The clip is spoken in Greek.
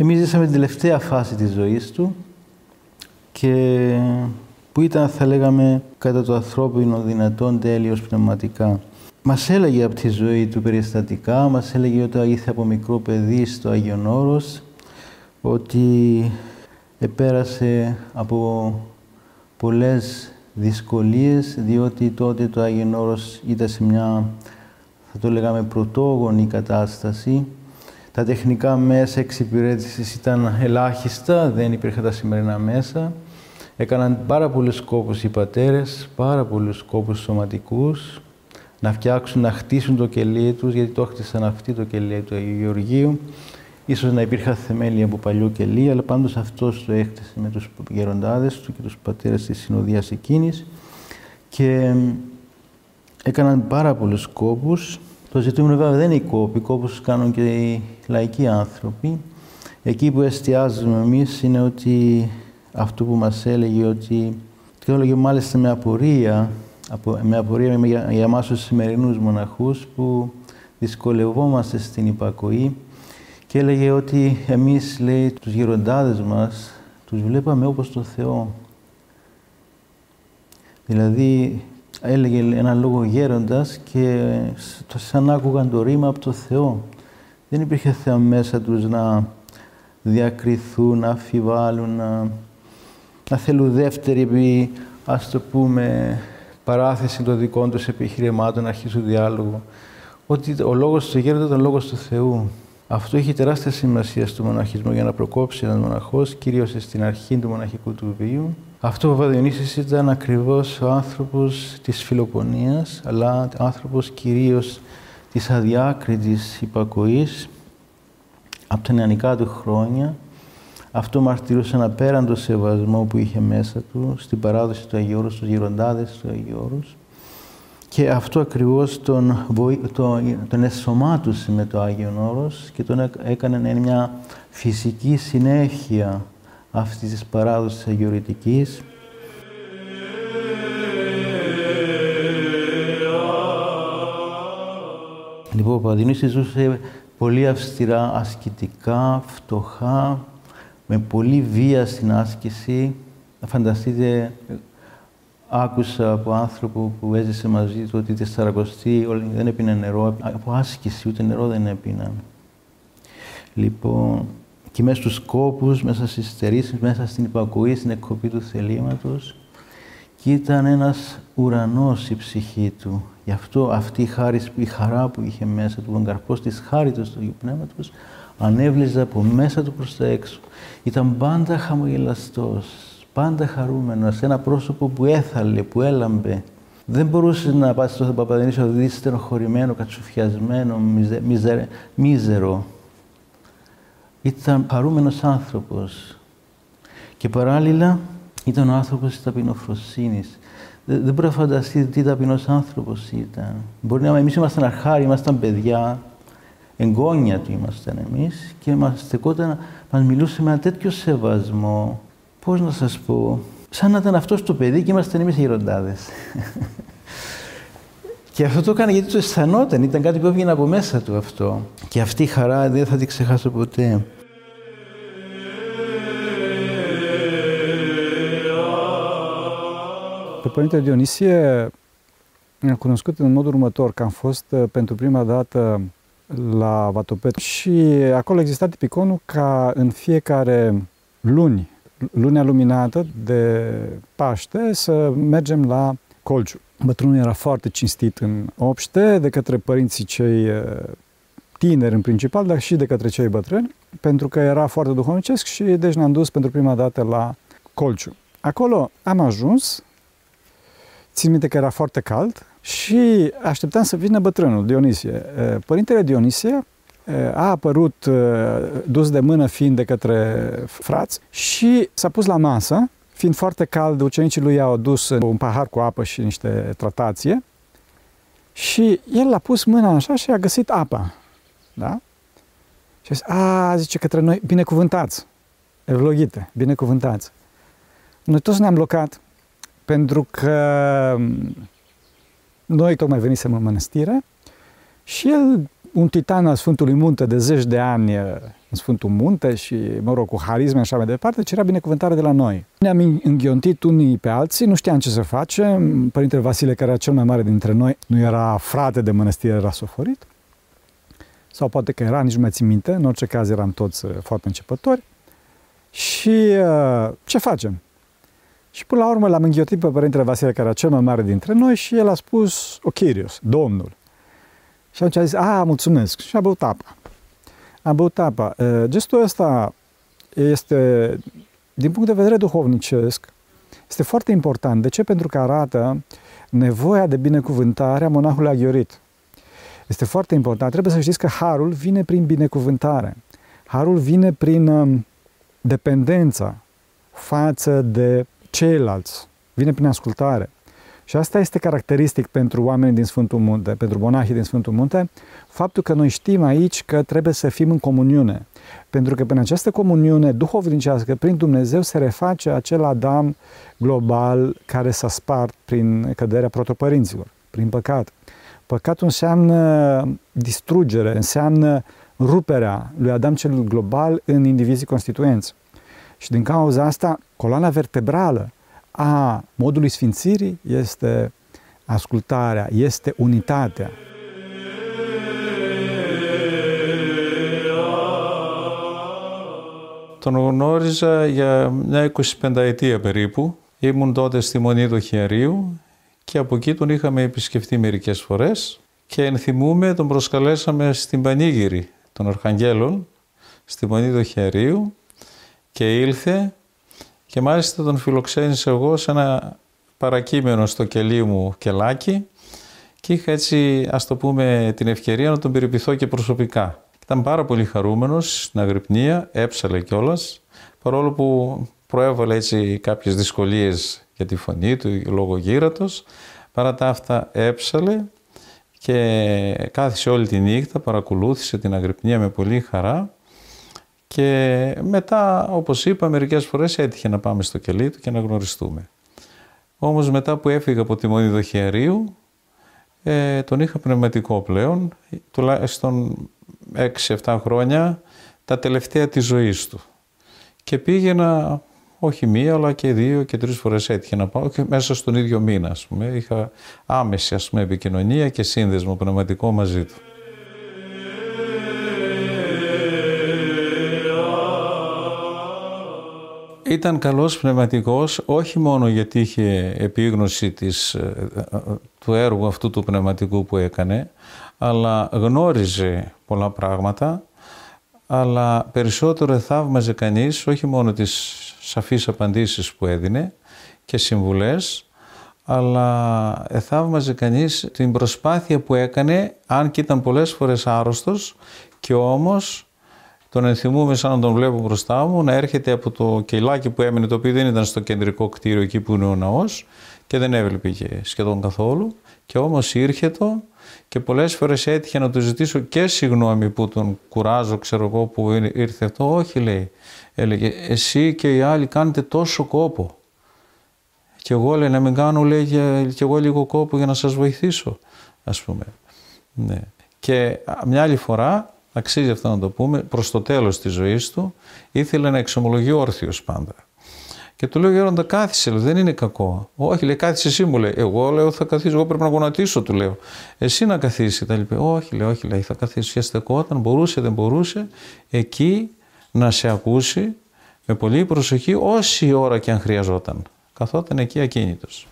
Εμείς ζήσαμε την τελευταία φάση της ζωής του και που ήταν, θα λέγαμε, κατά το ανθρώπινο δυνατόν τέλειος πνευματικά. Μας έλεγε από τη ζωή του περιστατικά, μας έλεγε όταν ήρθε από μικρό παιδί στο Άγιον Όρος, ότι επέρασε από πολλές δυσκολίες, διότι τότε το Άγιον Όρος ήταν σε μια, θα το λέγαμε, πρωτόγονη κατάσταση. Τα τεχνικά μέσα εξυπηρέτησης ήταν ελάχιστα, δεν υπήρχαν τα σημερινά μέσα. Έκαναν πάρα πολλούς σκόπους οι πατέρες, πάρα πολλούς σκόπους σωματικούς, να φτιάξουν, να χτίσουν το κελί τους, γιατί το χτίσαν αυτοί το κελί του Αγίου Γεωργίου. Ίσως να υπήρχαν θεμέλια από παλιό κελί, αλλά πάντως αυτός το έκτισε με τους γεροντάδες του και τους πατέρες της συνοδείας εκείνης και έκαναν πάρα πολλούς κόπους. Το ζητούμενο βέβαια δεν είναι οι κόποι, οι κόπους κάνουν και οι λαϊκοί άνθρωποι. Εκεί που εστιάζουμε εμείς είναι ότι αυτό που μας έλεγε ότι και έλεγε μάλιστα με απορία, με απορία για, για εμάς τους σημερινούς μοναχούς που δυσκολευόμαστε στην υπακοή και έλεγε ότι εμείς, λέει, τους γεροντάδες μας τους βλέπαμε όπως το Θεό. Δηλαδή, έλεγε ένα λόγο γέροντας και σαν άκουγαν το ρήμα από το Θεό. Δεν υπήρχε Θεό μέσα τους να διακριθούν, να αφιβάλλουν, να να θέλουν δεύτερη, επί, ας το πούμε, παράθεση των δικών τους επιχειρημάτων, να αρχίσουν διάλογο. Ότι ο λόγος του γέροντα ήταν ο λόγος του Θεού. Αυτό έχει τεράστια σημασία στο μοναχισμό για να προκόψει ένας μοναχός, κυρίως στην αρχή του μοναχικού του βίου. Αυτό ο Βαδιονύσης ήταν ακριβώς ο άνθρωπος της φιλοπονίας, αλλά άνθρωπος κυρίως της αδιάκριτης υπακοής από τα νεανικά του χρόνια, αυτό μαρτυρούσε ένα πέραντο σεβασμό που είχε μέσα του στην παράδοση του Αγίου Όρους, στους γυροντάδες του Αγίου Όρους. Και αυτό ακριβώς τον, τον, τον εσωμάτωσε με το Άγιον Όρος και τον έκανε να είναι μια φυσική συνέχεια αυτής της παράδοσης αγιορητικής. Λοιπόν, ο Παδινής ζούσε πολύ αυστηρά, ασκητικά, φτωχά, με πολύ βία στην άσκηση. Φανταστείτε, άκουσα από άνθρωπο που έζησε μαζί του ότι τη Σαρακοστή δεν έπινε νερό, από άσκηση ούτε νερό δεν έπιναν. Λοιπόν, και μέσα στους κόπους, μέσα στις στερήσεις, μέσα στην υπακοή, στην εκκοπή του θελήματος, και ήταν ένας ουρανός η ψυχή του. Γι' αυτό αυτή η, χάρη, η χαρά που είχε μέσα του, τον καρπός της χάριτος του Αγίου Πνεύματος, ανέβλυζε από μέσα του προς τα έξω. Ήταν πάντα χαμογελαστός, πάντα χαρούμενος, ένα πρόσωπο που έθαλε, που έλαμπε. Δεν μπορούσε να πάει στον Παπαδενήσιο να δεις στενοχωρημένο, κατσουφιασμένο, μίζερο. Ήταν χαρούμενος άνθρωπος. Και παράλληλα ήταν ο άνθρωπος της ταπεινοφροσύνης. Δεν, μπορεί να φανταστείτε τι ταπεινός άνθρωπος ήταν. Μπορεί να εμείς ήμασταν αρχάρι, ήμασταν παιδιά, εγγόνια του ήμασταν εμείς και μας στεκόταν, μας μιλούσε με ένα τέτοιο σεβασμό, πώς να σας πω, σαν να ήταν αυτός το παιδί και ήμασταν εμείς γεροντάδες. και αυτό το έκανε γιατί το αισθανόταν, ήταν κάτι που έβγαινε από μέσα του αυτό. Και αυτή η χαρά δεν θα την ξεχάσω ποτέ. Pe Părinte Dionisie am cunoscut în modul următor, că am fost pentru prima dată la Vatopet și acolo exista tipiconul ca în fiecare luni, lunea luminată de Paște, să mergem la Colciu. Bătrânul era foarte cinstit în obște de către părinții cei tineri în principal, dar și de către cei bătrâni, pentru că era foarte duhovnicesc și deci ne-am dus pentru prima dată la Colciu. Acolo am ajuns, țin minte că era foarte cald, și așteptam să vină bătrânul, Dionisie. Părintele Dionisie a apărut dus de mână fiind de către frați și s-a pus la masă, fiind foarte cald, ucenicii lui i-au adus un pahar cu apă și niște tratație și el a pus mâna așa și a găsit apa. Da? Și a zis, a, zice către noi, binecuvântați, evlogite, binecuvântați. Noi toți ne-am blocat pentru că noi tocmai venisem în mănăstire și el, un titan al Sfântului Munte de zeci de ani, în Sfântul Munte și, mă rog, cu harisme așa mai departe, cerea binecuvântare de la noi. Ne-am înghiontit unii pe alții, nu știam ce să facem. Părintele Vasile, care era cel mai mare dintre noi, nu era frate de mănăstire, era soforit. Sau poate că era, nici nu mai țin minte, în orice caz eram toți uh, foarte începători. Și uh, ce facem? Și până la urmă l-am înghiotit pe Părintele Vasile, care era cel mai mare dintre noi și el a spus, o Chirios, Domnul. Și atunci a zis, a, mulțumesc. Și a băut apa. A băut apa. Gestul ăsta este, din punct de vedere duhovnicesc, este foarte important. De ce? Pentru că arată nevoia de binecuvântare a monahului aghiorit. Este foarte important. Trebuie să știți că harul vine prin binecuvântare. Harul vine prin um, dependența față de ceilalți. Vine prin ascultare. Și asta este caracteristic pentru oamenii din Sfântul Munte, pentru monahii din Sfântul Munte, faptul că noi știm aici că trebuie să fim în comuniune. Pentru că prin această comuniune duhovnicească, prin Dumnezeu, se reface acel Adam global care s-a spart prin căderea protopărinților, prin păcat. Păcatul înseamnă distrugere, înseamnă ruperea lui Adam cel global în indivizii constituenți. Și din cauza asta, coloana vertebrală a modului sfințirii este ascultarea, este unitatea. Τον γνώριζα για μια 25 ετία περίπου. Ήμουν τότε στη Μονή του Χιαρίου και από εκεί τον είχαμε επισκεφτεί μερικές φορές και ενθυμούμε τον προσκαλέσαμε στην Πανήγυρη των Αρχαγγέλων στη Μονή του Χιαρίου και ήλθε και μάλιστα τον φιλοξένησα εγώ σε ένα παρακείμενο στο κελί μου κελάκι και είχα έτσι ας το πούμε την ευκαιρία να τον περιποιηθώ και προσωπικά. Ήταν πάρα πολύ χαρούμενος στην αγρυπνία, έψαλε κιόλας, παρόλο που προέβαλε έτσι κάποιες δυσκολίες για τη φωνή του λόγω γύρατος, παρά τα αυτά έψαλε και κάθισε όλη τη νύχτα, παρακολούθησε την αγρυπνία με πολύ χαρά και μετά, όπως είπα, μερικές φορές έτυχε να πάμε στο κελί του και να γνωριστούμε. Όμως μετά που έφυγα από τη Μονή Δοχιαρίου, ε, τον είχα πνευματικό πλέον, τουλάχιστον 6-7 χρόνια, τα τελευταία της ζωής του. Και πήγαινα όχι μία, αλλά και δύο και τρεις φορές έτυχε να πάω και μέσα στον ίδιο μήνα, ας πούμε. Είχα άμεση, ας πούμε, επικοινωνία και σύνδεσμο πνευματικό μαζί του. Ήταν καλός πνευματικός, όχι μόνο γιατί είχε επίγνωση της, ε, ε, του έργου αυτού του πνευματικού που έκανε, αλλά γνώριζε πολλά πράγματα, αλλά περισσότερο θαύμαζε κανείς όχι μόνο τις σαφείς απαντήσεις που έδινε και συμβουλές, αλλά θαύμαζε κανείς την προσπάθεια που έκανε, αν και ήταν πολλές φορές άρρωστος, και όμως τον ενθυμούμε σαν να τον βλέπω μπροστά μου να έρχεται από το κελάκι που έμεινε, το οποίο δεν ήταν στο κεντρικό κτίριο εκεί που είναι ο ναός και δεν έβλεπε και σχεδόν καθόλου και όμως ήρχεται και πολλές φορές έτυχε να του ζητήσω και συγγνώμη που τον κουράζω, ξέρω εγώ που ήρθε αυτό. Όχι λέει, έλεγε, εσύ και οι άλλοι κάνετε τόσο κόπο. Και εγώ λέει να μην κάνω λέει και εγώ λίγο κόπο για να σας βοηθήσω, ας πούμε. Ναι. Και μια άλλη φορά αξίζει αυτό να το πούμε, προς το τέλος της ζωής του, ήθελε να εξομολογεί όρθιος πάντα. Και του λέω Γέροντα, κάθισε, δεν είναι κακό. Όχι, λέει, κάθισε εσύ μου λέει. Εγώ λέω, θα καθίσω, εγώ πρέπει να γονατίσω, του λέω. Εσύ να καθίσεις, τα λοιπά. Όχι, λέει, όχι, λέει, θα καθίσει. Και στεκόταν, μπορούσε, δεν μπορούσε, εκεί να σε ακούσει με πολύ προσοχή όση ώρα και αν χρειαζόταν. Καθόταν εκεί ακίνητος.